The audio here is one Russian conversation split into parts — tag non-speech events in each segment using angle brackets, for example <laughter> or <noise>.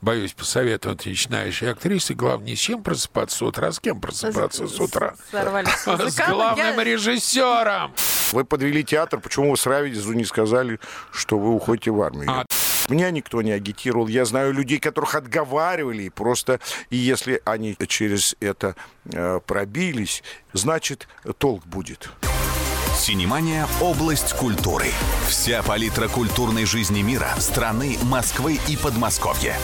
боюсь посоветовать начинающей актрисе, главное, не с чем просыпаться с утра, а с кем просыпаться с утра? Сорвались с <laughs> С языка. главным Я- режиссером. Вы подвели театр, почему вы сразу не сказали, что вы уходите в армию? А- Меня никто не агитировал. Я знаю людей, которых отговаривали. И просто, и если они через это э, пробились, значит, толк будет. Синемания – область культуры. Вся палитра культурной жизни мира, страны, Москвы и Подмосковья.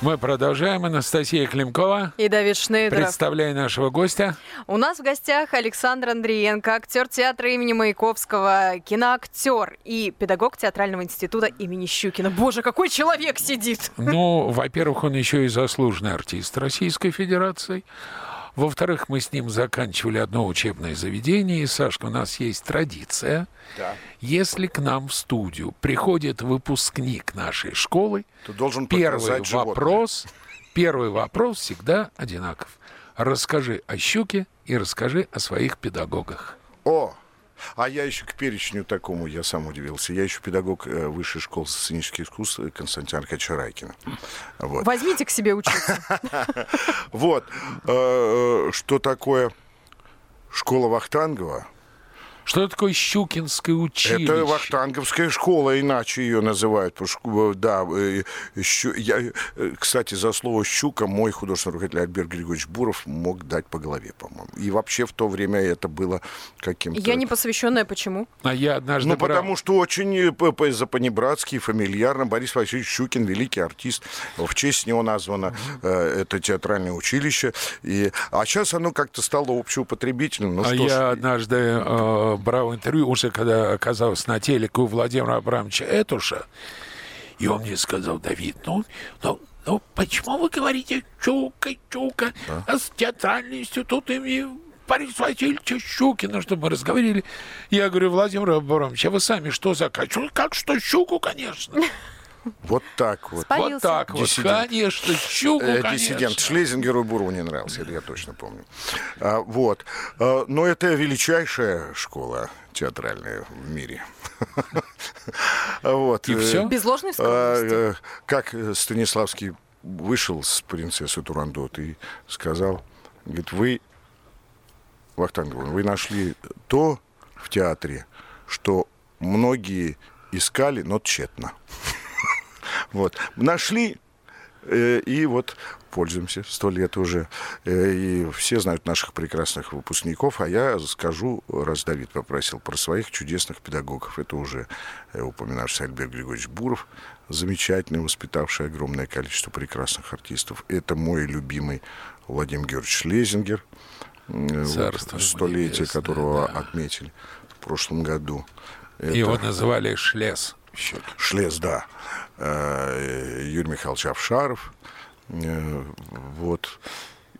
Мы продолжаем. Анастасия Климкова. И Давид Шнейдеров. Представляю нашего гостя. У нас в гостях Александр Андриенко, актер театра имени Маяковского, киноактер и педагог театрального института имени Щукина. Боже, какой человек сидит! Ну, во-первых, он еще и заслуженный артист Российской Федерации. Во-вторых, мы с ним заканчивали одно учебное заведение. И, Сашка, у нас есть традиция. Если к нам в студию приходит выпускник нашей школы, Ты должен первый животное. вопрос, первый вопрос всегда одинаков. Расскажи о щуке и расскажи о своих педагогах. О, а я еще к перечню такому, я сам удивился. Я еще педагог э, высшей школы сценических искусств Константина Аркадьевича Райкина. Вот. Возьмите к себе учиться. <laughs> Вот. Э, э, Что такое школа Вахтангова? Что такое Щукинское училище? Это Вахтанговская школа, иначе ее называют. э, Да, э, щу- я, э, кстати, за слово «щука» мой художественный руководитель Альберт Григорьевич Буров мог дать по голове, по-моему. И вообще в то время это было каким-то... Я не посвященная, почему? А я однажды Ну, брал- потому что очень по- по- за-понебратски, фамильярно. Борис Васильевич Щукин, великий артист. В честь него названо э, это театральное училище. И, а сейчас оно как-то стало общеупотребительным. Ну, а что ж, я однажды э, брал интервью, уже когда оказался на телеке у Владимира Абрамовича Этуша, и он мне сказал, Давид, ну, ну, ну почему вы говорите Чука, Чука, а с театральный институт имени Бориса Васильевича Щукина, чтобы мы разговаривали. Я говорю, Владимир Абрамович, а вы сами что закачивали? Как что, щуку, конечно. <laughs> Вот так вот. Спалился. Вот так вот, Диссидент. конечно, щуку, Э, конечно. Диссидент Шлезингеру и Бурову не нравился, это я точно помню. А, вот. А, но это величайшая школа театральная в мире. <laughs> Вот. И э, всё? Без ложной а, скромности. э, Как э, Станиславский вышел с принцессой Турандот и сказал, говорит, вы, Вахтангова, вы нашли то в театре, что многие искали, но тщетно. Вот. Нашли, э, и вот пользуемся сто лет уже. Э, И все знают наших прекрасных выпускников, а я скажу, раз Давид попросил, про своих чудесных педагогов. Это уже э, упоминавшийся Альберт Григорьевич Буров, замечательный, воспитавший огромное количество прекрасных артистов. Это мой любимый Владимир Георгиевич Шлезингер, вот, Царство ему столетие которого да. отметили в прошлом году. Его Это- называли Шлес. Щукин. Шлес, да. Э, Юрий Михайлович Авшаров. Э, Вот.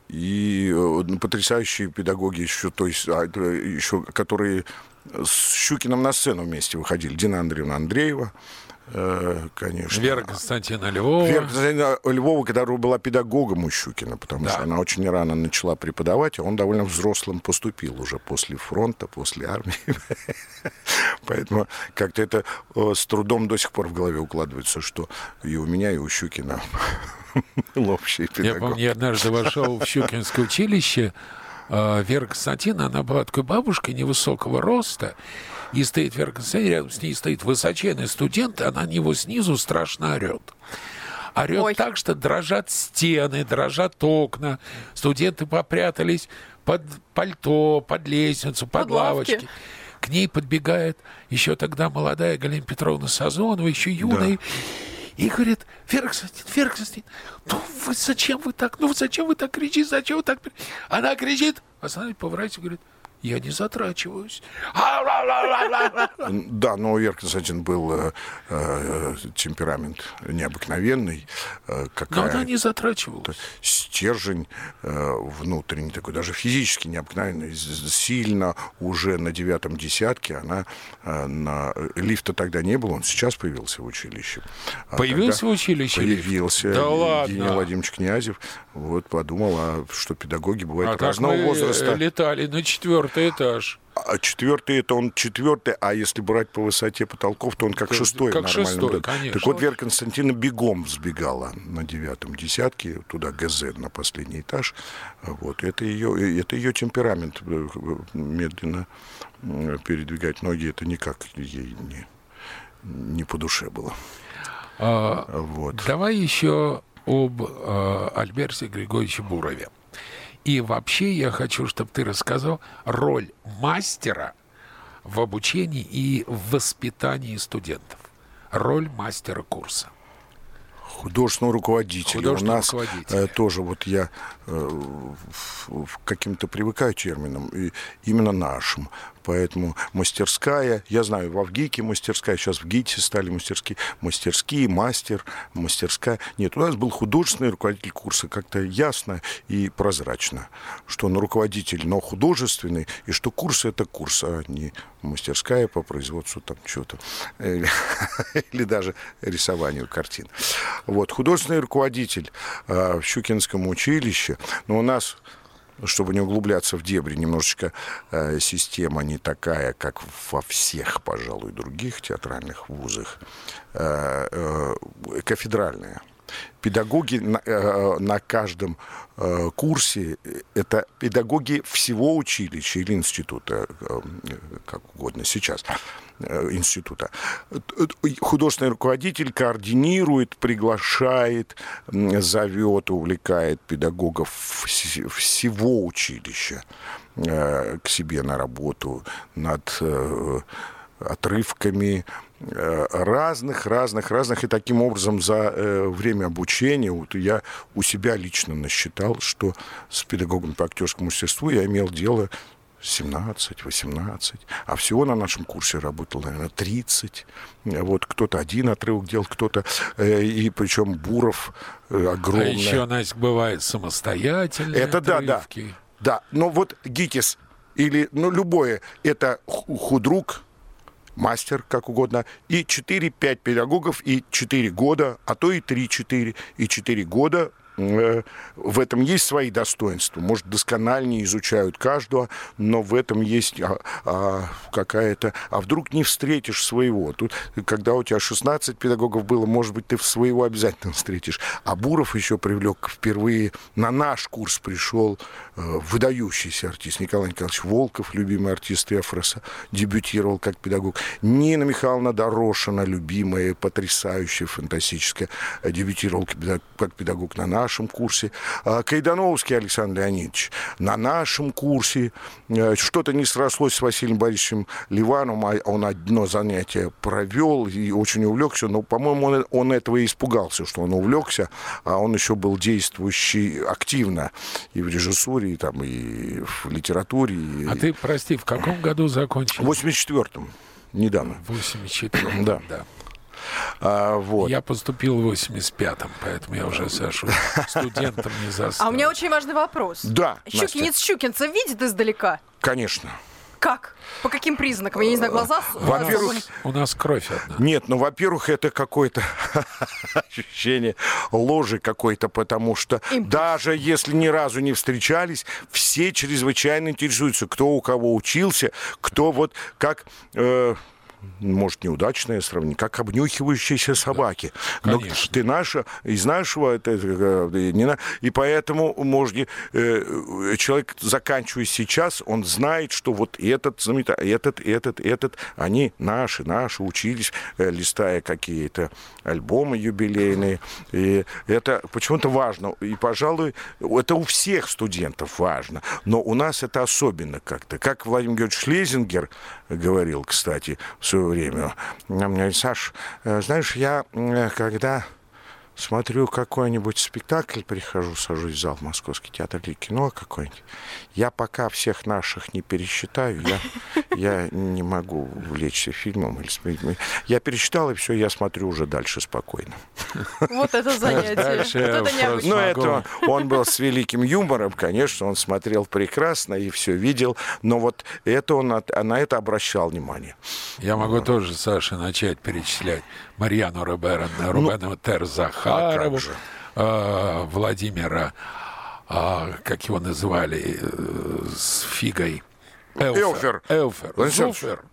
И э, ну, потрясающие педагоги еще, то есть, а, еще, которые с Щукиным на сцену вместе выходили. Дина Андреевна Андреева, э, конечно. Вера Константина Львова. Вера Константиновна Львова, которая была педагогом у Щукина, потому Да. что она очень рано начала преподавать, а он довольно взрослым поступил уже после фронта, после армии. <laughs> Поэтому как-то это э, с трудом до сих пор в голове укладывается, что и у меня, и у Щукина <laughs> был общий Я педагог. помню, я однажды вошел в Щукинское училище. э, Вера Константиновна, она была такой бабушкой невысокого роста. И стоит Вера Константиновна, рядом с ней стоит высоченный студент, и она на него снизу страшно орет. Орет Ой. так, что дрожат стены, дрожат окна. Студенты попрятались под пальто, под лестницу, под, Под лавки. К ней подбегает еще тогда молодая Галина Петровна Сазонова, еще юная. И говорит, Вера Константиновна, Вера Константиновна, ну вы зачем вы так, ну зачем вы так кричите, зачем вы так... при-?» Она кричит, а смотрите, поворачивается, говорит, я не затрачиваюсь. <laughs> Да, но у Веры Константин был э, э, темперамент необыкновенный. э, Но какая- она не затрачивалась. стержень э, внутренний такой, даже физически необыкновенный, сильно уже на девятом десятке она на лифта тогда не было, он сейчас появился в училище. А Появился в училище? Появился Да Евгений ладно? Владимирович Князев. Вот подумал, а что педагоги бывают А разного мы возраста. летали на четвертый этаж. А четвертый это он четвертый, а если брать по высоте потолков, то он как шестой как в нормальном шестой, конечно. Так вот Вера Константиновна бегом взбегала на девятом десятке, туда ГЗ на последний этаж. Вот. Это ее, это ее темперамент э, медленно э, передвигать ноги, это никак ей не, не по душе было. А, Вот. Давай еще об э, Альберте Григорьевиче Бурове. И вообще я хочу, чтобы ты рассказал роль мастера в обучении и в воспитании студентов. Роль мастера курса. Художественного руководителя. Художественного У нас руководителя. э, тоже вот я э, каким-то привыкаю терминам, и именно нашим. Поэтому мастерская, я знаю, в Авгике мастерская, сейчас в ГИТе стали мастерские, мастерские, мастер, мастерская. Нет, у нас был художественный руководитель курса, как-то ясно и прозрачно, что он руководитель, но художественный, и что курс это курс, а не мастерская по производству там чего-то. Или, <laughs> или даже рисованию картин. Вот, художественный руководитель э, в Щукинском училище, но у нас чтобы не углубляться в дебри, немножечко э, система не такая, как во всех, пожалуй, других театральных вузах, э, э, кафедральная. Педагоги на, э, на каждом э, курсе э, это педагоги всего училища или института, э, как угодно сейчас э, института. Э, Художественный руководитель координирует, приглашает, зовет, увлекает педагогов вс- всего училища к себе на работу над отрывками разных, разных, разных. И таким образом за э, время обучения вот я у себя лично насчитал, что с педагогом по актерскому мастерству я имел дело 17, 18, а всего на нашем курсе работало, наверное, 30. Вот кто-то один отрывок делал, кто-то, э, и причем Буров э, А огромный. еще, Настя, бывает самостоятельные Это да, да. отрывки. Да, но вот ГИТИС или ну, любое, это ху- худрук, мастер, как угодно, и 4-5 педагогов, и 4 года, а то и 3-4, и 4 года в этом есть свои достоинства. Может, доскональнее изучают каждого, но в этом есть а, а, какая-то... А вдруг не встретишь своего? Тут, когда у тебя 16 педагогов было, может быть, ты своего обязательно встретишь. А Буров еще привлек впервые на наш курс пришел э, выдающийся артист Николай Николаевич Волков, любимый артист Эфроса, дебютировал как педагог. Нина Михайловна Дорошина, любимая, потрясающая, фантастическая, э, дебютировал как педаг- как педагог на нашем курсе. А Кайдановский Александр Леонидович на нашем курсе. Э, Что-то не срослось с Василием Борисовичем Ливановым, а он одно занятие провел и очень увлекся. Но, по-моему, он, он этого и испугался, что он увлекся, а он еще был действующий активно и в режиссуре, и, там, и в литературе. И... А ты, прости, в каком году закончил? В 84-м, недавно. В 84 Да. да. А, вот. Я поступил в 85-м, поэтому я уже Сашу студентом не застал. А у меня очень важный вопрос. Да, Щукинец Щукинца видит издалека? Конечно. Как? По каким признакам? Я не знаю, глаза... Во-первых, У нас кровь одна. Нет, ну, во-первых, это какое-то <laughs> ощущение ложи какой-то, потому что Импульс. даже если ни разу не встречались, все чрезвычайно интересуются, кто у кого учился, кто вот как... э, может, неудачное сравнение, как обнюхивающиеся собаки. Но конечно. ты наша, из нашего, это, э, не на- и поэтому, может, э, человек, заканчивая сейчас, он знает, что вот этот этот, этот, этот, они наши, наши, учились, э, листая какие-то альбомы юбилейные. И это почему-то важно. И, пожалуй, это у всех студентов важно. Но у нас это особенно как-то. Как Владимир Георгиевич Шлезингер говорил, кстати, в свое время. Саш, э, знаешь, я э, когда смотрю какой-нибудь спектакль, прихожу, сажусь в зал Московский театр или кино какой-нибудь, я пока всех наших не пересчитаю, я, <laughs> я не могу увлечься фильмом. Или, я пересчитал, и все, я смотрю уже дальше спокойно. Вот это <laughs> занятие. Дальше Вот это. Ну, это он был с великим юмором, конечно, он смотрел прекрасно и все видел, но вот это он от- на это обращал внимание. Я могу тоже, Саша, начать перечислять Марьяну Руберон, Рубенову Тер а Захарову, как же? э, Владимира, а, как его называли, э, с фигой. Элфер. Элфер. Владимир Зуфер.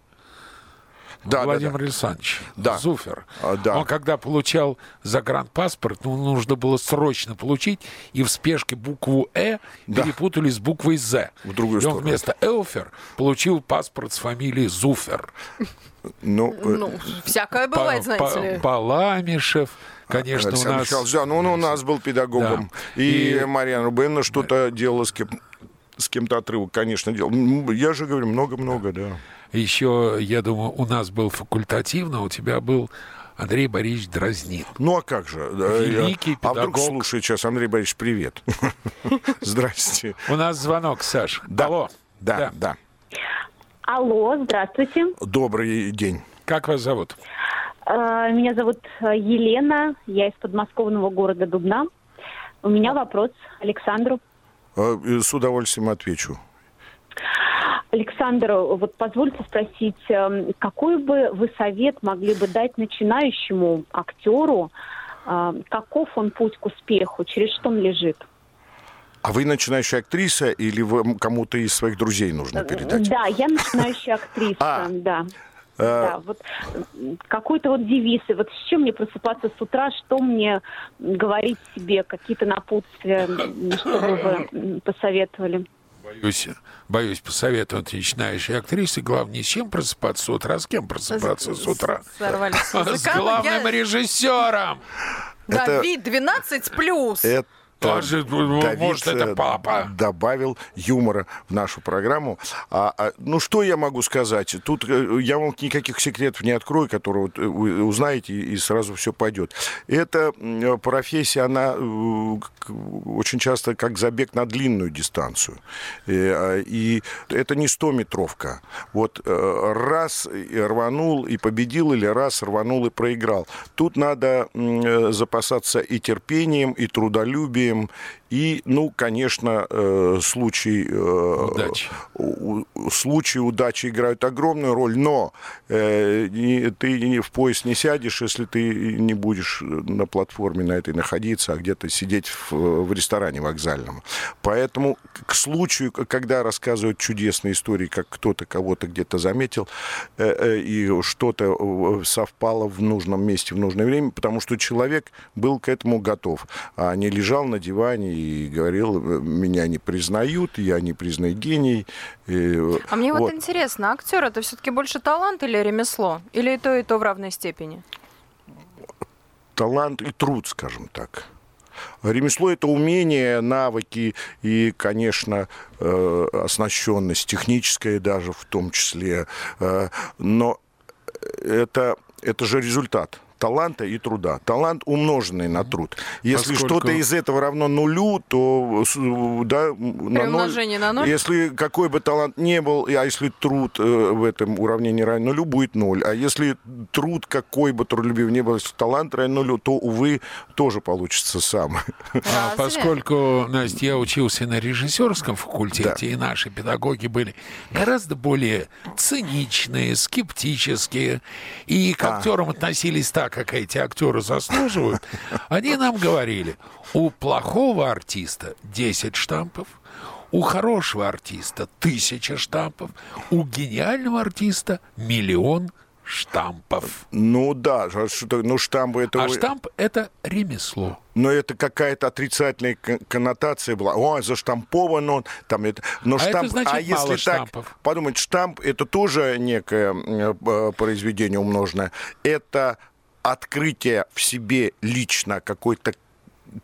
Да, да, Владимир да. Александрович. Да. Зуфер. А, да. Он когда получал загранпаспорт, ну, нужно было срочно получить, и в спешке букву «э» Да. перепутали с буквой «з». В другую и он сторону. вместо «элфер» получил паспорт с фамилией Зуфер. Ну, э, Ну, всякое бывает, Па- знаете ли. Паламишев, конечно, у Александр нас... Михайлович, да, ну он у нас был педагогом. Да. И, И- Марьяна Рубенна что-то делала с кем с кем-то отрывок, конечно, делал. Я же говорю, много-много, да. Еще, я думаю, у нас был факультативно, у тебя был Андрей Борисович Дразнин. Ну а как же? Великий я- А вдруг педагог. слушает сейчас Андрей Борисович, привет. <laughs> Здрасте. У нас звонок, Саш. Алло. Да, да. Алло, здравствуйте. Добрый день. Как вас зовут? Э, Меня зовут э, Елена, я из подмосковного города Дубна. У меня вопрос Александру. Э, С удовольствием отвечу. Александр, вот позвольте спросить, э, какой бы вы совет могли бы дать начинающему актеру? Э, Каков он путь к успеху? Через что он лежит? А вы начинающая актриса или вам кому-то из своих друзей нужно передать? Да, я начинающая актриса, <laughs> А. да. Э, Да, вот какой-то вот девиз, и вот с чем мне просыпаться с утра, что мне говорить себе, какие-то напутствия, что бы вы посоветовали? Боюсь, боюсь посоветовать начинающей актрисе. Главное, не с чем просыпаться с утра, а с кем просыпаться с утра. Сорвались с С языка. Ну, главным я- режиссером. Это- Давид, 12 плюс. Это Тоже, ну, Давид, может, это э, папа. добавил юмора в нашу программу. А, а, ну, что я могу сказать? Тут э, я вам никаких секретов не открою, которые вот, э, вы узнаете, и сразу все пойдет. Эта профессия, она э, очень часто как забег на длинную дистанцию. Э, а, И это не 100-метровка. Вот э, раз и рванул и победил, или раз рванул и проиграл. Тут надо э, запасаться и терпением, и трудолюбием, им и, ну, конечно, э, случай... э, Удачи. у- случаи удачи играют огромную роль, но э, не- ты не- в поезд не сядешь, если ты не будешь на платформе на этой находиться, а где-то сидеть в, в ресторане вокзальном. Поэтому к- случаю, когда рассказывают чудесные истории, как кто-то кого-то где-то заметил, э, э, и что-то совпало в нужном месте в нужное время, потому что человек был к этому готов, а не лежал на диване и говорил, меня не признают, я не признаю гений. э, А мне вот, вот. интересно, актер это все-таки больше талант или ремесло? Или и то, и то в равной степени? талант и труд, скажем так. Ремесло это умение, навыки и, конечно, э, оснащенность, техническая даже в том числе. Э, но это, это же результат таланта и труда. Талант умноженный на труд. Если Поскольку- что-то из этого равно нулю, то да, на ноль. на ноль? Если какой бы талант не был, а если труд э, в этом уравнении равен нулю, будет ноль. А если труд какой бы трудолюбив не был, если талант равен нулю, то, увы, тоже получится сам. А? Поскольку, Настя, я учился на режиссерском факультете, и наши педагоги были гораздо более циничные, скептические, и к А. актерам относились так, как эти актеры заслуживают, они нам говорили, у плохого артиста 10 штампов, у хорошего артиста тысяча штампов, у гениального артиста миллион штампов. Ну да, а что, ну штампы это... А вы- штамп — это ремесло. Но это какая-то отрицательная кон- коннотация была. Ой, заштампован он. Там это... Но А это штамп... значит а если мало так штампов. подумать, штамп это тоже некое э, э, произведение умноженное. Это открытие в себе лично какой-то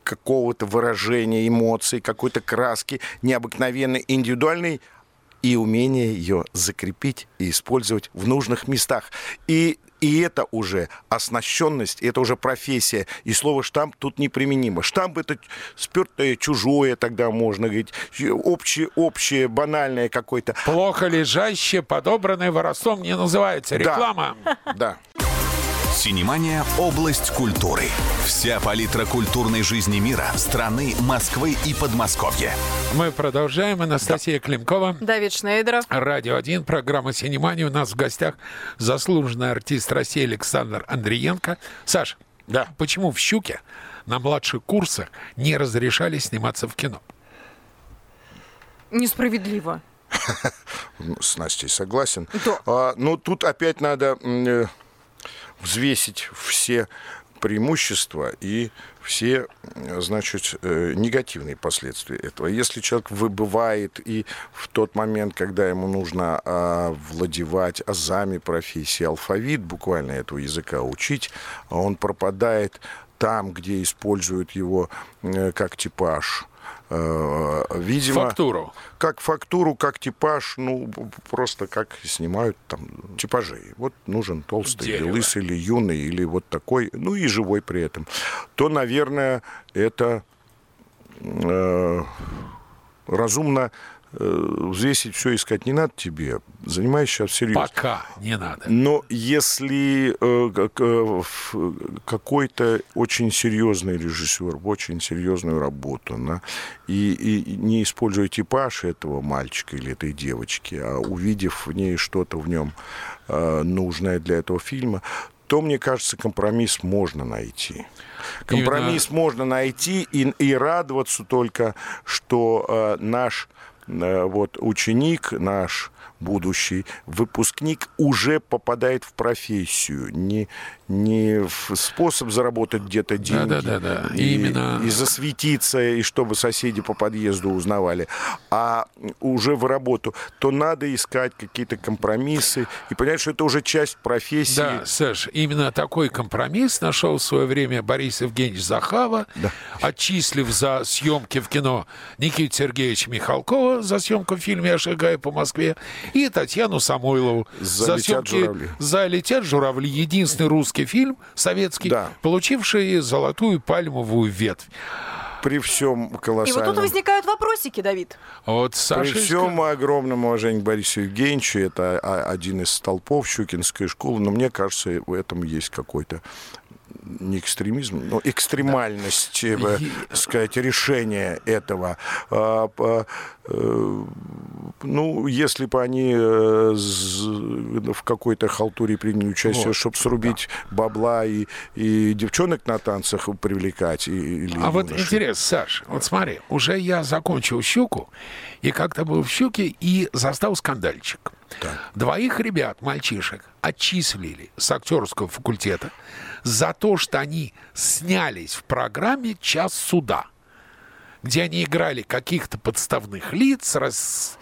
какого-то выражения эмоций, какой-то краски необыкновенной, индивидуальной, и умение ее закрепить и использовать в нужных местах. И и это уже оснащенность, это уже профессия. И слово штамп тут неприменимо. Штамп это спертое, чужое, тогда можно говорить, общее, общее банальное какое-то. Плохо лежащее, подобранное воровством не называется. Да. Реклама. Да. Синемания – область культуры. Вся палитра культурной жизни мира, страны, Москвы и Подмосковья. Мы продолжаем. Анастасия Климкова. Давид Шнейдеров. Радио 1, программа «Синемания». У нас в гостях заслуженный артист России Александр Андриенко. Саш, Да. почему в «Щуке» на младших курсах не разрешали сниматься в кино? Несправедливо. <laughs> С Настей согласен. Да. А, но тут опять надо э, взвесить все преимущества и все, э, значит, э, негативные последствия этого. Если человек выбывает и в тот момент, когда ему нужно а, владевать азами профессии, алфавит буквально этого языка учить, он пропадает там, где используют его э, как типаж. Э, Видимо, Фактуру. как фактуру, как типаж, ну, просто как снимают там типажи. Вот нужен толстый или Дерево. лысый, или юный, или вот такой, ну и живой при этом. То, наверное, это э, разумно взвесить все, искать не надо тебе. Занимайся сейчас всерьез. Пока не надо. Но если э, э, какой-то очень серьезный режиссер очень серьезную работу, да, и, и не используя типаж этого мальчика или этой девочки, а увидев в ней что-то в нем э, нужное для этого фильма, то, мне кажется, компромисс можно найти. Компромисс можно найти и, и радоваться только, что э, наш э, вот, ученик, наш будущий выпускник уже попадает в профессию, не, не в способ заработать где-то деньги. Да-да-да-да. И, Именно- и засветиться, и чтобы соседи по подъезду узнавали, а уже в работу, то надо искать какие-то компромиссы и понять, что это уже часть профессии. Да, Саш, именно такой компромисс нашел в свое время Борис Евгеньевич Захава, отчислив за съемки в кино Никиту Сергеевича Михалкова за съемку в фильме «Я шагаю по Москве» и Татьяну Самойлову За «Летят журавли». «За летят журавли». Единственный русский фильм советский, Да. получивший золотую пальмовую ветвь. При всем И вот колоссальном... тут возникают вопросики, Давид. Вот При Саша... всем огромном уважении к Борису Евгеньевичу, это один из столпов Щукинской школы, но мне кажется, в этом есть какой-то не экстремизм, но экстремальность, э, бы сказать, решения этого. А, э, Ну, если бы они э, в какой-то халтуре приняли участие, Вот, чтобы срубить бабла и, и девчонок на танцах привлекать. и- или А вот интересно, Саш, вот смотри, уже я закончил «Щуку», и как-то был в «Щуке» и застал скандальчик. Двоих ребят, мальчишек, отчислили с актерского факультета за то, что они снялись в программе «Час суда», где они играли каких-то подставных лиц, раз-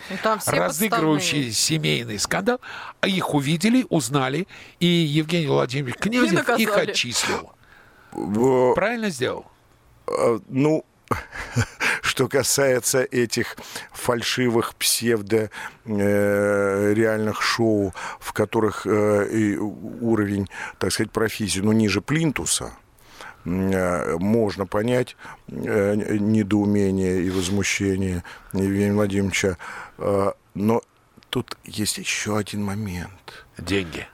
Ну, разыгрывающие семейный скандал, а их увидели, узнали, и Евгений Владимирович Князев их отчислил. Правильно сделал? Э, Ну, что касается этих фальшивых псевдо э, реальных шоу, в которых э, уровень, так сказать, профессии, ну, ниже плинтуса, э, можно понять недоумение и возмущение Евгения Владимировича. Но тут есть еще один момент Деньги.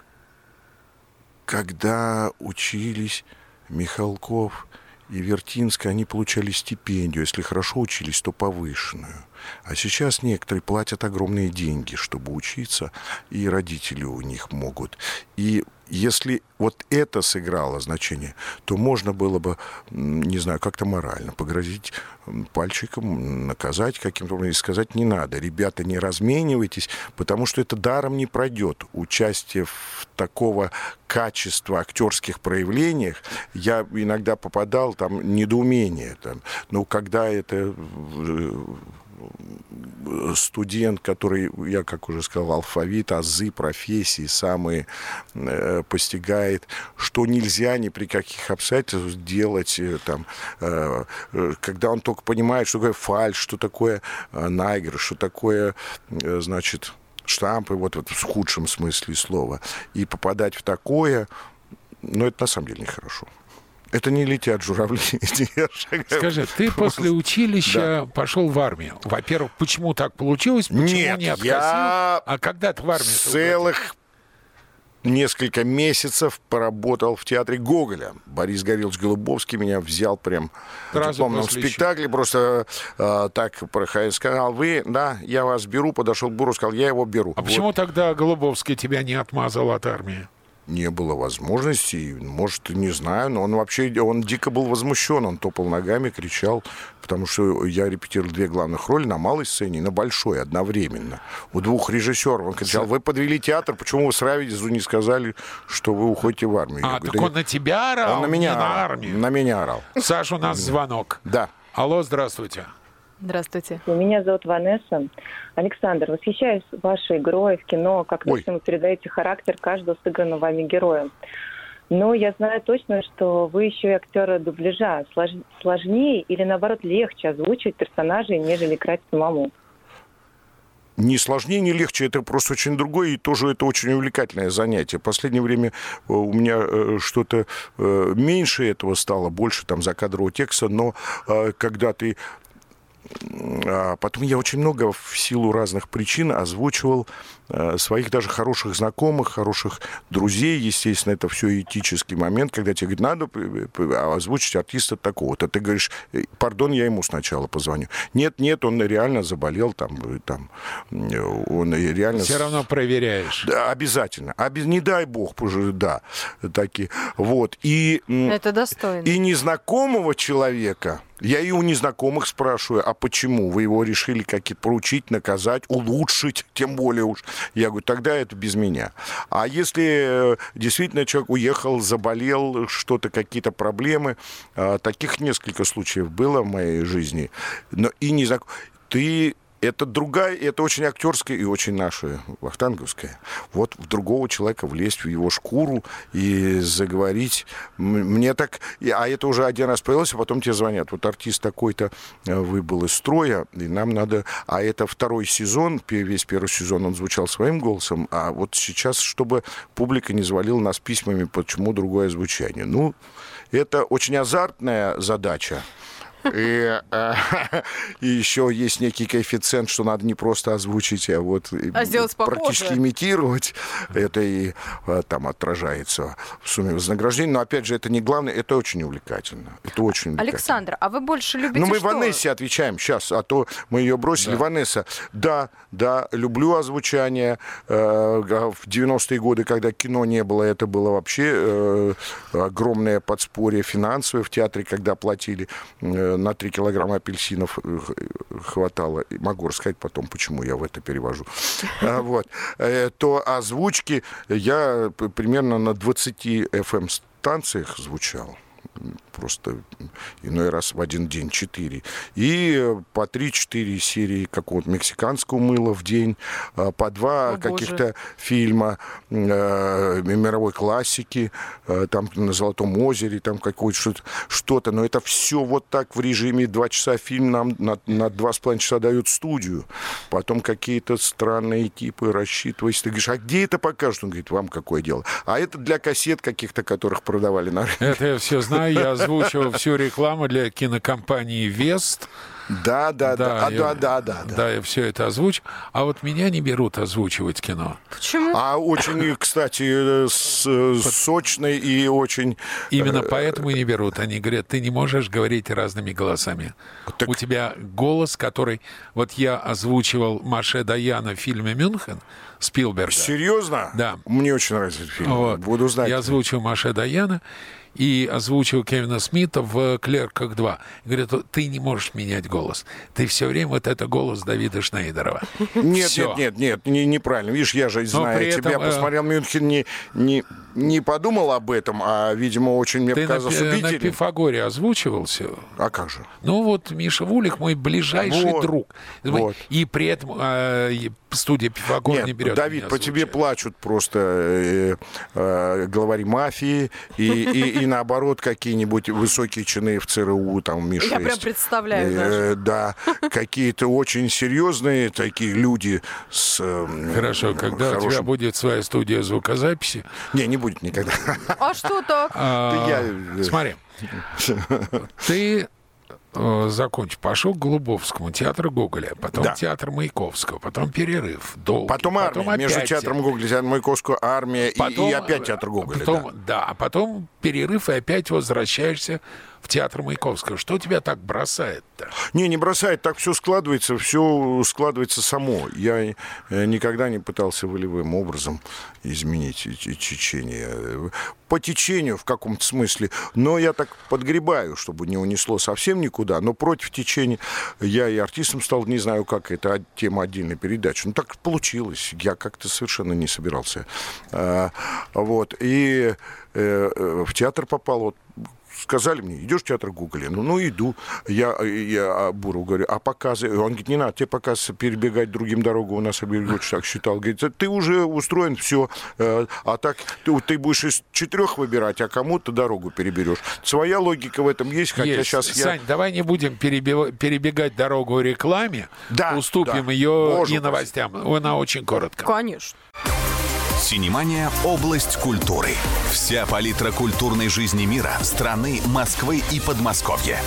когда учились Михалков и Вертинский, они получали стипендию. Если хорошо учились, то повышенную. А сейчас некоторые платят огромные деньги, чтобы учиться, и родители у них могут. И если вот это сыграло значение, то можно было бы, не знаю, как-то морально погрозить пальчиком, наказать каким-то образом и сказать не надо. Ребята, не разменивайтесь, потому что это даром не пройдет. Участие в такого качества актерских проявлениях, я иногда попадал, там, недоумение. Там, но когда это э, студент, который, я как уже сказал, алфавит, азы, профессии самые э, постигает, что нельзя ни при каких обстоятельствах делать, э, там, э, э, когда он только понимает, что такое фальш, что такое э, наигрыш, что такое, э, значит, штампы, вот, вот в худшем смысле слова, и попадать в такое, ну, это на самом деле нехорошо. Это не летят журавли. <laughs> Скажи, ты после училища пошел в армию. Во-первых, почему так получилось? Почему Нет, не откосил? я А когда ты в армию? целых несколько месяцев поработал в театре Гоголя. Борис Горелович Голубовский меня взял прям в Сразу дипломном после спектакле. Просто э, так проходил. Сказал, вы, да, я вас беру. Подошел к Буру, сказал, я его беру. А Вот. почему тогда Голубовский тебя не отмазал от армии? Не было возможности, может, не знаю, но он вообще, он дико был возмущен, он топал ногами, кричал, потому что я репетировал две главных роли на малой сцене и на большой одновременно. У двух режиссеров. Он кричал, вы подвели театр, почему вы с Равидизу не сказали, что вы уходите в армию? А, Я так говорю, он на тебя орал, он на меня не на орал. армию. На меня орал. Саш, у нас звонок. Да. Алло, здравствуйте. Здравствуйте. Меня зовут Ванесса. Александр, восхищаюсь вашей игрой в кино, как точно вы передаете характер каждого сыгранного вами героя. Но я знаю точно, что вы еще и актер дубляжа. Слож- Сложнее или, наоборот, легче озвучивать персонажей, нежели играть самому? Не сложнее, не легче, это просто очень другое, и тоже это очень увлекательное занятие. В последнее время э, у меня э, что-то э, меньше этого стало, больше там закадрового текста, но когда ты потом я очень много в силу разных причин озвучивал своих даже хороших знакомых, хороших друзей. Естественно, это все этический момент, когда тебе говорят, надо озвучить артиста такого-то. Ты говоришь, «Э, пардон, я ему сначала позвоню. Нет, нет, он реально заболел, там, э, там, э, он реально... Все равно проверяешь. Да, обязательно. Оби- Не дай бог, да, такие. Вот. И, Это достойно. и незнакомого человека, я и у незнакомых спрашиваю, а почему? Вы его решили какие-то поручить, наказать, улучшить, тем более уж. Я говорю, тогда это без меня. А если э, действительно человек уехал, заболел, что-то, какие-то проблемы, а, таких несколько случаев было в моей жизни, но и не знак... Ты это другая, это очень актерская и очень наша вахтанговская. Вот в другого человека влезть в его шкуру и заговорить. Мне так... А это уже один раз появилось, а потом тебе звонят. Вот артист такой-то э, выбыл из строя, и нам надо... А это второй сезон, весь первый сезон он звучал своим голосом, а вот сейчас, чтобы публика не завалила нас письмами, почему другое звучание. Ну, это очень азартная задача. И, э, <laughs> и еще есть некий коэффициент, что надо не просто озвучить, а вот А сделать похоже. практически имитировать. Это и э, там отражается в сумме вознаграждения. Но опять же, это не главное, это очень увлекательно. Это очень увлекательно. Александр, а вы больше любите Ну, мы что? Ванессе отвечаем сейчас, а то мы ее бросили. Ванесса, да, да, люблю озвучание. Э, В 90-е годы, когда кино не было, это было вообще огромное подспорье финансовое в театре, когда платили на 3 килограмма апельсинов э, х- хватало. Могу рассказать потом, почему я в это перевожу. А, Вот. Э, То озвучки я примерно на 20 FM-станциях звучал просто иной раз в один день 4. И э, по 3-4 серии какого-то мексиканского мыла в день, а, по два каких-то фильма э, мировой классики, э, там на Золотом озере, там какое-то что-то, что-то. Но это все вот так в режиме 2 часа фильм нам на, на 2,5 часа дают студию. Потом какие-то странные типы рассчитываясь. Ты говоришь, а где это покажут? Он говорит, вам какое дело? А это для кассет каких-то, которых продавали на рынке. Это я все знаю. Я озвучивал всю рекламу для кинокомпании «Вест». Да, да, да, а, я- да, да, да, да. Да, я все это озвучу. А вот меня не берут озвучивать кино. Почему? А очень, кстати, э, с- э, сочный и очень... Именно поэтому и не берут. Они говорят, ты не можешь говорить разными голосами. Так- У тебя голос, который... Вот я озвучивал Маше Даяна в фильме «Мюнхен» Спилберга. Серьезно? Да. Мне очень нравится этот фильм. Вот. Буду знать. Я озвучил Маше Даяна и озвучил Кевина Смита в «Клерках 2». Говорят, ты не можешь менять голос. Ты все время вот это голос Давида Шнейдерова. Нет, Всё. нет, нет, нет, не, неправильно. Видишь, я же знаю тебя, этом, э, посмотрел Мюнхен, не, не, не подумал об этом, а, видимо, очень мне Ты на, показалось на убедительным. Пифагоре озвучивался? А как же? Ну вот Миша Вулик мой ближайший Вот, друг. вот. И при этом и студия Пифагор Нет, не берет. Давид, по тебе плачут просто э, э, главари мафии и, и, и наоборот какие-нибудь высокие чины в ЦРУ, там, Ми-6. Я прям представляю Э, Да, какие-то очень серьезные такие люди с... э, Хорошо, когда у тебя хорошим- будет своя студия звукозаписи, Не, не будет никогда. А что так? а, э, смотри, ты <laughs> э, закончил, пошел к Глубовскому, театр Гоголя, потом Да. театр Маяковского, потом перерыв, долгий, Потом армия. Между опять театром театр. Гоголя, театром Маяковского армия и- Потом, и, опять театр Гоголя. Потом, да. а потом перерыв, и опять возвращаешься в театр Маяковского. Что тебя так бросает-то? Не, не бросает, так все складывается, все складывается само. Я э, никогда не пытался волевым образом изменить течение. По течению в каком-то смысле, но я так подгребаю, чтобы не унесло совсем никуда, но против течения я и артистом стал, не знаю как, это тема отдельной передачи. Ну, так получилось, я как-то совершенно не собирался. А, вот, и э, э, в театр попал, вот сказали мне, идешь в театр Гоголя? Ну, ну, иду. Я, я Буру говорю, а показы? Он говорит, не надо тебе показ перебегать другим дорогу. У нас Абельевич так считал. Говорит, ты уже устроен, все. Э, а так ты, ты будешь из четырех выбирать, а кому-то дорогу переберешь. Своя логика в этом есть, хотя есть. сейчас Сань, я... давай не будем перебегать дорогу рекламе. Да, Уступим да. ее Боже и новостям. Она очень коротко. Конечно. Синемания – область культуры. Вся палитра культурной жизни мира, страны, Москвы и Подмосковья.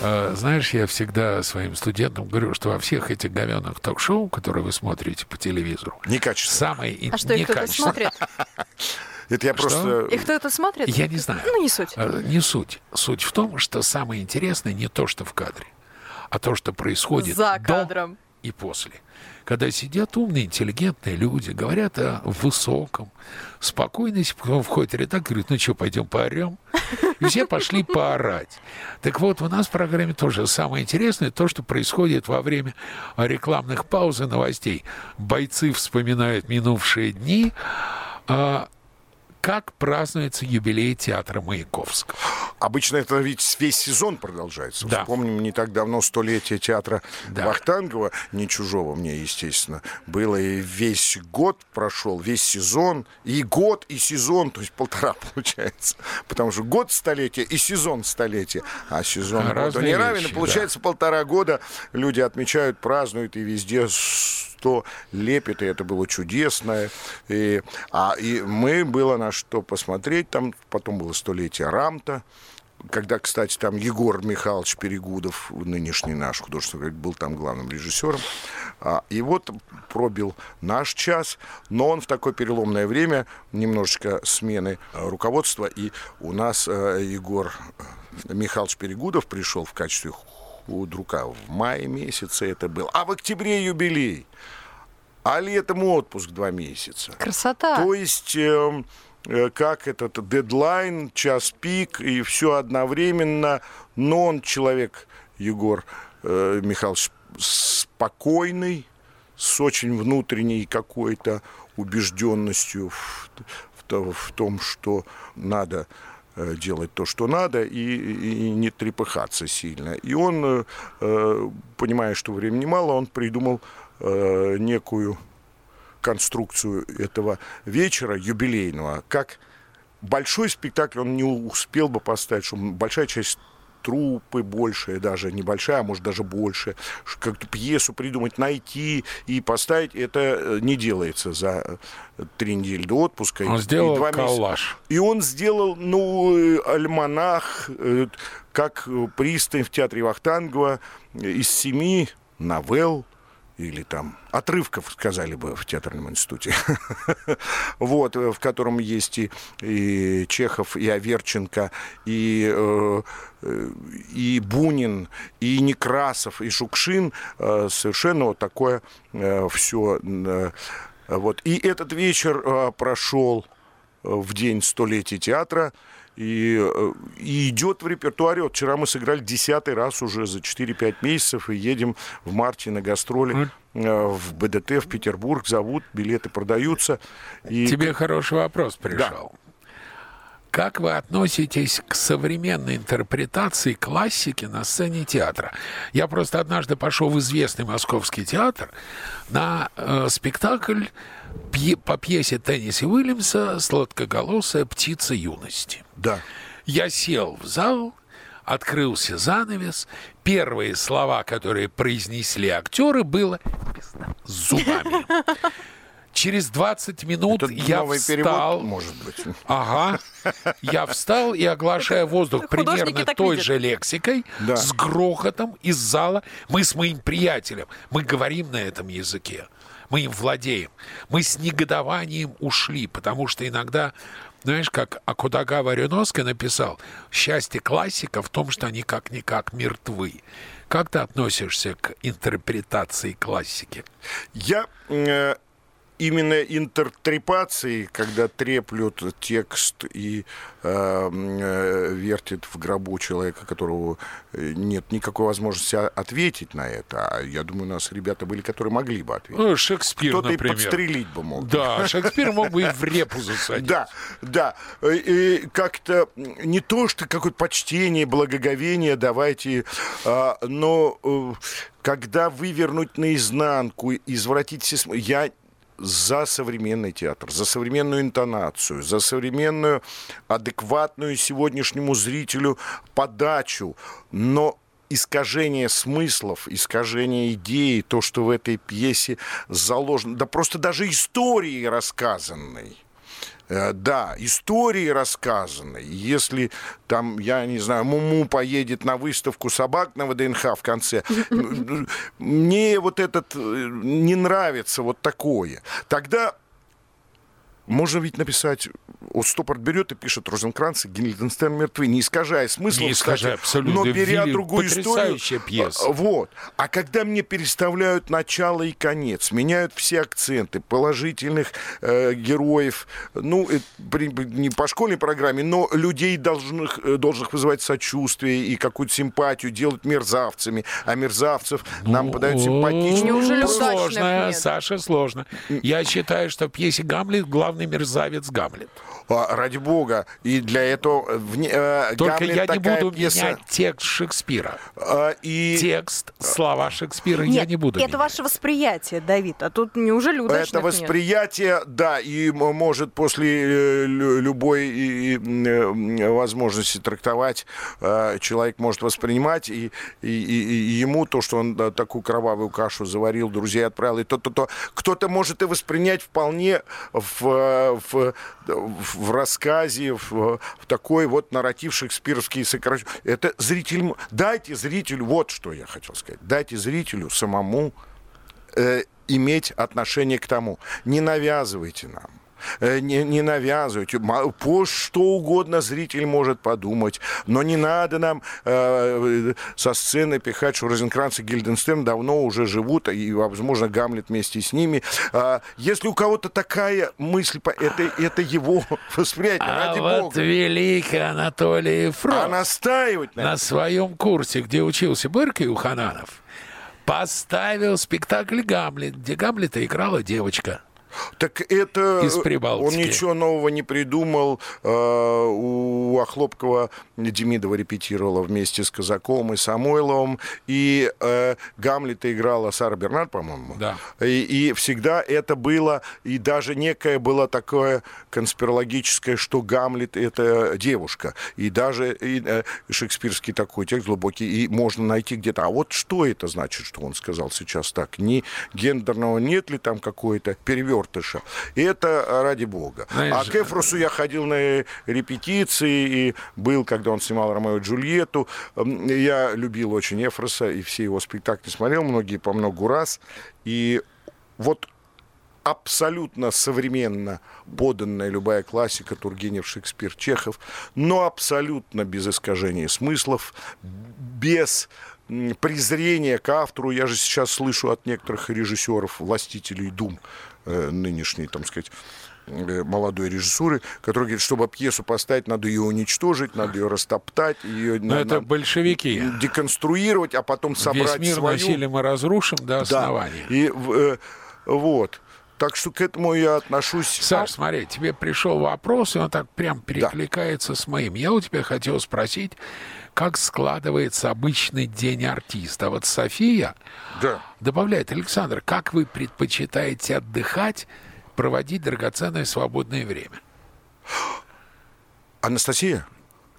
Э, Знаешь, я всегда своим студентам говорю, что во всех этих говенных ток-шоу, которые вы смотрите по телевизору, Некачественно. самое А что, их кто-то смотрит? <laughs> Это я Что? просто... Их кто-то смотрит? Я не знаю. Ну, не суть. Э, Не суть. Суть в том, что самое интересное не то, что в кадре, а то, что происходит За до кадром. И после. Когда сидят умные, интеллигентные люди, говорят о высоком, спокойности, потом входит редактор, говорит, ну что, пойдем поорем? И все пошли поорать. Так вот, у нас в программе тоже самое интересное, то, что происходит во время рекламных пауз и новостей. Бойцы вспоминают минувшие дни, а, как празднуется юбилей театра Маяковского. Обычно это ведь весь сезон продолжается. Да. Вспомним, не так давно столетие театра Да. Вахтангова, не чужого мне, естественно, было. И весь год прошел, весь сезон, и год, и сезон, то есть полтора <laughs> получается. Потому что год столетия и сезон столетия. А сезон года Разные не равен. И получается полтора года люди отмечают, празднуют, и везде что лепит, и это было чудесно. И, а, и мы было на что посмотреть. Там потом было столетие Рамта, когда, кстати, там Егор Михайлович Перегудов, нынешний наш художественный был там главным режиссером. А, и вот пробил наш час, но он в такое переломное время, немножечко смены э, руководства, и у нас э, Егор э, Михайлович Перегудов пришел в качестве худрука в мае месяце это был, а в октябре юбилей, а летом отпуск два месяца. Красота. То есть, эм, э, как этот дедлайн, час пик, и все одновременно. Но он человек, Егор э, Михайлович, спокойный, с очень внутренней какой-то убежденностью в, в в том, что надо делать то, что надо, и, и не трепыхаться сильно. И он, э, э, понимая, что времени мало, он придумал э, некую конструкцию этого вечера юбилейного, как большой спектакль он не успел бы поставить, что большая часть трупы большая, даже небольшая, а может даже больше, как-то пьесу придумать, найти и поставить, это э, не делается за э, три недели до отпуска. и- Он и сделал два месяца. коллаж. И он сделал, ну, э, альманах, как пристань в театре Вахтангова из семи новелл или там отрывков, сказали бы в театральном институте, <laughs> вот, э, в котором есть и, и Чехов, и Аверченко, и, э, э, и Бунин, и Некрасов, и Шукшин, э, совершенно вот такое все. Вот. И этот вечер э, прошел э, в день столетия театра и, э, и идет в репертуаре. Вот вчера мы сыграли десятый раз уже за 4-5 месяцев и едем в марте на гастроли э, в БДТ в Петербург. Зовут, билеты продаются. И Тебе хороший вопрос пришел. Как вы относитесь к современной интерпретации классики на сцене театра? Я просто однажды пошел в известный московский театр на э, спектакль пье- по пьесе Тенниси Уильямса «Сладкоголосая птица юности». Да. Я сел в зал, открылся занавес. Первые слова, которые произнесли актеры, было зубами. Через 20 минут Это я новый встал. перевод, может быть. Ага. Я встал и, оглашая воздух примерно той видят. же лексикой, Да. с грохотом из зала, мы с моим приятелем, мы говорим на этом языке, мы им владеем. Мы с негодованием ушли, потому что иногда Знаешь, как Акудагава Рюноска написал, счастье классика в том, что они как-никак мертвы. Как ты относишься к интерпретации классики? Я э, именно интертрепации, когда треплют текст и э, э, вертит в гробу человека, которого э, нет никакой возможности ответить на это. А я думаю, у нас ребята были, которые могли бы ответить. Ну, Шекспир, Кто-то например. и подстрелить бы мог. Да, Шекспир мог бы и в репу засадить. Да, да. И как-то не то, что какое-то почтение, благоговение давайте, а, но э, когда вывернуть наизнанку, извратить см- Я за современный театр, за современную интонацию, за современную, адекватную сегодняшнему зрителю подачу, но искажение смыслов, искажение идеи, то, что в этой пьесе заложено, да просто даже истории рассказанной, Да, истории рассказаны. Если там, я не знаю, Муму поедет на выставку собак на ВДНХ в конце, мне вот этот э, не нравится вот такое. Тогда можно ведь написать, вот Стопорт берет и пишет Розенкранц и Гильденстерн мертвы, не искажая смысла, Не искажая, кстати, абсолютно. но беря Вели- другую историю. потрясающая пьеса. А, Вот. А когда мне переставляют начало и конец, меняют все акценты положительных э, героев, ну, э, при- не по школьной программе, но людей должных, э, должных вызывать сочувствие и какую-то симпатию, делать мерзавцами, а мерзавцев нам подают симпатично. Неужели Сложно? Саша, сложно. Я считаю, что в пьесе «Гамлет» главный мерзавец Гамлет. А, ради бога. И для этого вне- э, Только Гамлет я не буду пьеса. менять текст Шекспира. А, и Текст, слова Шекспира я Нет, не буду это менять. ваше восприятие, Давид. А тут неужели удачных Это нет? восприятие, да, и может после э, лю- любой и, э, возможности трактовать, э, человек может воспринимать, и, и- и- ему то, что он такую кровавую кашу заварил, друзей отправил, и то-то-то. Кто-то может и воспринять вполне в, э, в, в рассказе, в, в такой вот нарратив шекспировский сокращ... Это зритель... Дайте зрителю, вот что я хотел сказать, дайте зрителю самому э, иметь отношение к тому. Не навязывайте нам. Э, Не, не навязывайте. Ма- По что угодно зритель может подумать. Но не надо нам э, со сцены пихать, что Розенкранц и Гильденстерн давно уже живут, и, возможно, Гамлет вместе с ними. А, Если у кого-то такая мысль, это, это его <laughs> восприятие, А ради вот бога. великий Анатолий Фрост А настаивать на на своем курсе, где учился Быркой у Хананов, поставил спектакль «Гамлет», где Гамлета играла девочка. Так это... Из Прибалтики. Он ничего нового не придумал. Э, У Охлопкова Демидова репетировала вместе с Казаковым и Самойловым. И э, Гамлета играла Сара Бернард, по-моему. Да. И, и всегда это было, и даже некое было такое конспирологическое, что Гамлет — это девушка. И даже и, э, шекспирский такой текст глубокий, и можно найти где-то. А вот что это значит, что он сказал сейчас так? Не гендерного нет ли там какой-то перевертыша? И это э, ради бога. Знаешь, а к Эфросу я ходил на репетиции, и был, когда он снимал Ромео и Джульетту. Я любил очень Эфроса, и все его спектакли смотрел, многие по многу раз. И вот абсолютно современно поданная любая классика Тургенев, Шекспир, Чехов, но абсолютно без искажения смыслов, без презрения к автору. Я же сейчас слышу от некоторых режиссеров, властителей дум нынешней, там сказать, э, молодой режиссуры, которые говорят, чтобы пьесу поставить, надо ее уничтожить, надо ее растоптать, ее Но это большевики. деконструировать, а потом собрать Весь мир свою. насилием мы разрушим до Да. основания. И в- э, вот. Так что к этому я отношусь. Саш, смотри, тебе пришел вопрос, и он так прям перекликается с моим. Я у тебя хотел спросить, как складывается обычный день артиста. Вот София Да. добавляет, Александр, как вы предпочитаете отдыхать, проводить драгоценное свободное время? Анастасия?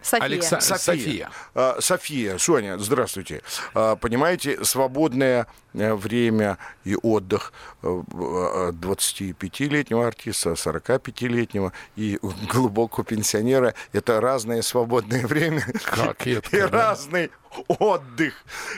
София. Алекса- София. А, София, Соня, здравствуйте. А, Понимаете, свободное э, время и отдых э, э, 25-летнего артиста, 45-летнего и глубокого пенсионера – это разное свободное время Как это, и да? разный отдых.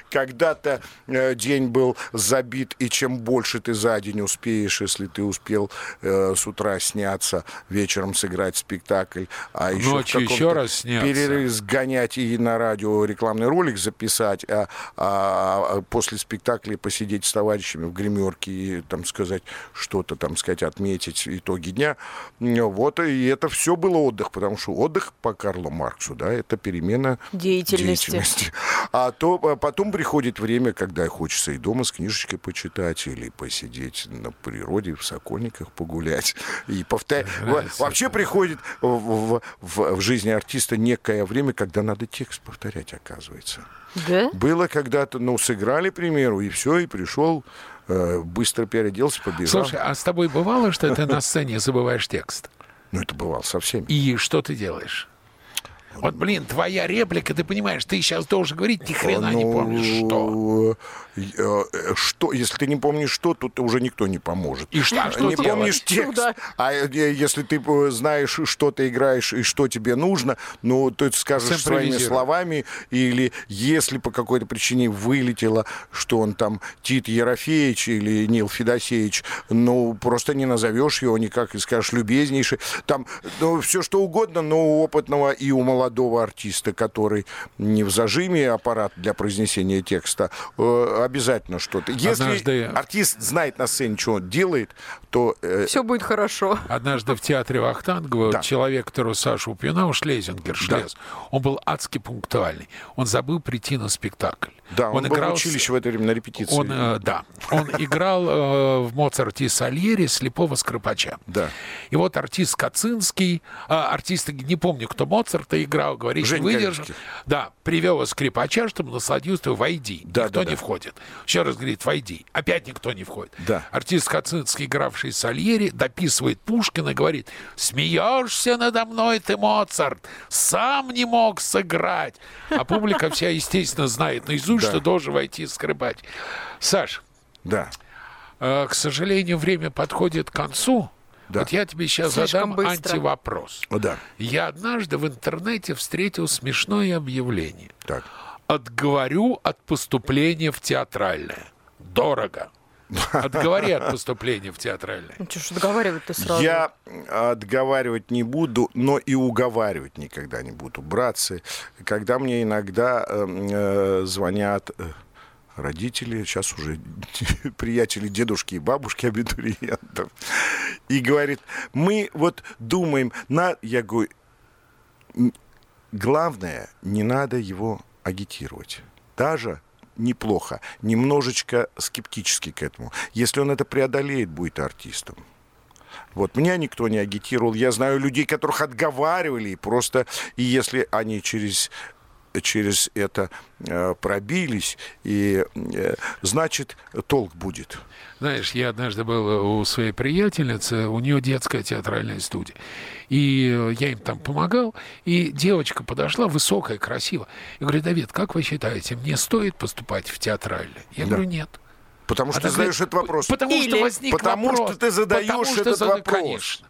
Когда-то э, день был забит, и чем больше ты за день успеешь, если ты успел э, с утра сняться, вечером сыграть спектакль, а еще Ночью в еще раз сняться. перерыве сгонять и на радио рекламный ролик записать, а, а- а после спектакля посидеть с товарищами в гримерке и там сказать что-то, там сказать, отметить итоги дня. Ну, Вот, и это все было отдых, потому что отдых по Карлу Марксу, да, это перемена Деятельности. деятельности. А то а потом приходит время, когда хочется и дома с книжечкой почитать, или посидеть на природе, в Сокольниках погулять. И повторять. Нравится Вообще приходит в, в- в- в жизни артиста некое время, когда надо текст повторять, оказывается. Да? Было когда-то, ну, сыграли, к примеру, и все, и пришел, э, быстро переоделся, побежал. Слушай, а с тобой бывало, что ты на сцене забываешь текст? Ну, это бывало со всеми. И что ты делаешь? Вот, блин, твоя реплика, ты понимаешь, ты сейчас должен говорить, ни хрена не помнишь, что. Ну, э, э, что. Если ты не помнишь что, то ты уже никто не поможет. И что- а что не делать? помнишь текст. Чудо. А э, если ты э, знаешь, что ты играешь и что тебе нужно, ну, ты скажешь своими словами. Или если по какой-то причине вылетело, что он там Тит Ерофеевич или Нил Федосеевич, ну, просто не назовешь его никак и скажешь любезнейший. Там, ну, все что угодно, но у опытного и у молодого артиста, который не в зажиме аппарат для произнесения текста, э, обязательно что-то. Если Однажды- артист знает на сцене, что он делает, то э, Все будет хорошо. Однажды в театре Вахтангова Да. человек, которого Саша упоминал, Шлезингер, Шлез, он был адски пунктуальный. Он забыл прийти на спектакль. Да, он, был в играл с- училище в это время на репетиции. Он, э, да, он играл э, в Моцарте и Сальери слепого скрипача. Да. И вот артист Кацинский, а, артист, не помню, кто Моцарта играл, говорит, Женя не выдержал. Да, привел скрипача, чтобы насладился, войди. Да, никто да, не да. входит. Еще раз говорит, войди. Опять никто не входит. Да. Артист Кацинский, игравший Сальери, дописывает Пушкина и говорит, смеешься надо мной ты, Моцарт, сам не мог сыграть. А публика вся, естественно, знает наизусть, Да. что должен войти скрипать. Саш, Да. Э, К сожалению, время подходит к концу. Да. Вот я тебе сейчас Слишком задам быстро. антивопрос. О, да. Я однажды в интернете встретил смешное объявление. Так. Отговорю от поступления в театральное. Дорого. Отговори от поступления в театральное. Ну, что ж отговаривать-то сразу? Я отговаривать не буду, но и уговаривать никогда не буду. Братцы, когда мне иногда э, э, звонят э, родители, сейчас уже <laughs> приятели дедушки и бабушки абитуриентов, и говорит, мы вот думаем, на... я говорю, «Н- главное, не надо его агитировать. Даже неплохо, немножечко скептически к этому. Если он это преодолеет, будет артистом. Вот меня никто не агитировал. Я знаю людей, которых отговаривали, и просто, и если они через через это э, пробились, и э, значит толк будет. Знаешь, я однажды был у своей приятельницы, у нее детская театральная студия. И э, я им там помогал, и девочка подошла, высокая, красивая. И говорит, Давид, как вы считаете, мне стоит поступать в театральное? Я Да. говорю, нет. Потому что Она ты задаешь этот вопрос. Потому Или- что возник Потому вопрос. что ты задаешь Потому что этот зада- вопрос. Конечно.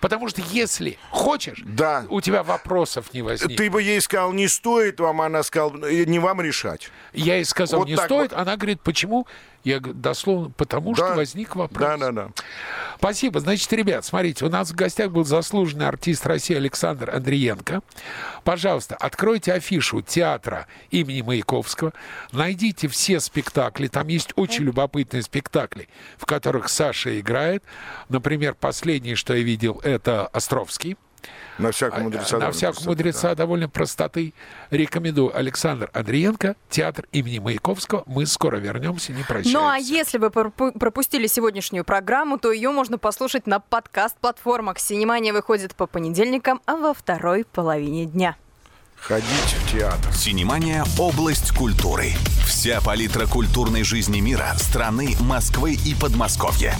Потому что если хочешь, Да. у тебя вопросов не возникнет. Ты бы ей сказал, не стоит вам, она сказала, «Э, не вам решать. Я ей сказал, Вот не стоит. вот. Она говорит, почему? Я дословно, потому Да. что возник вопрос. Да, да, да. Спасибо. Значит, ребят, смотрите, у нас в гостях был заслуженный артист России Александр Андриенко. Пожалуйста, откройте афишу театра имени Маяковского, найдите все спектакли, там есть очень любопытные спектакли, в которых Саша играет. Например, последний, что я видел, это «Островский». На всяком мудреца. А, На довольно всякого мудреца довольно простоты. Рекомендую Александр Андриенко, театр имени Маяковского. Мы скоро вернемся, не прощаемся. Ну а если вы пропу- пропустили сегодняшнюю программу, то ее можно послушать на подкаст-платформах. Синемания выходит по понедельникам, а во второй половине дня. да. Ходить в театр. Синемания – область культуры. Вся палитра культурной жизни мира, страны, Москвы и Подмосковья.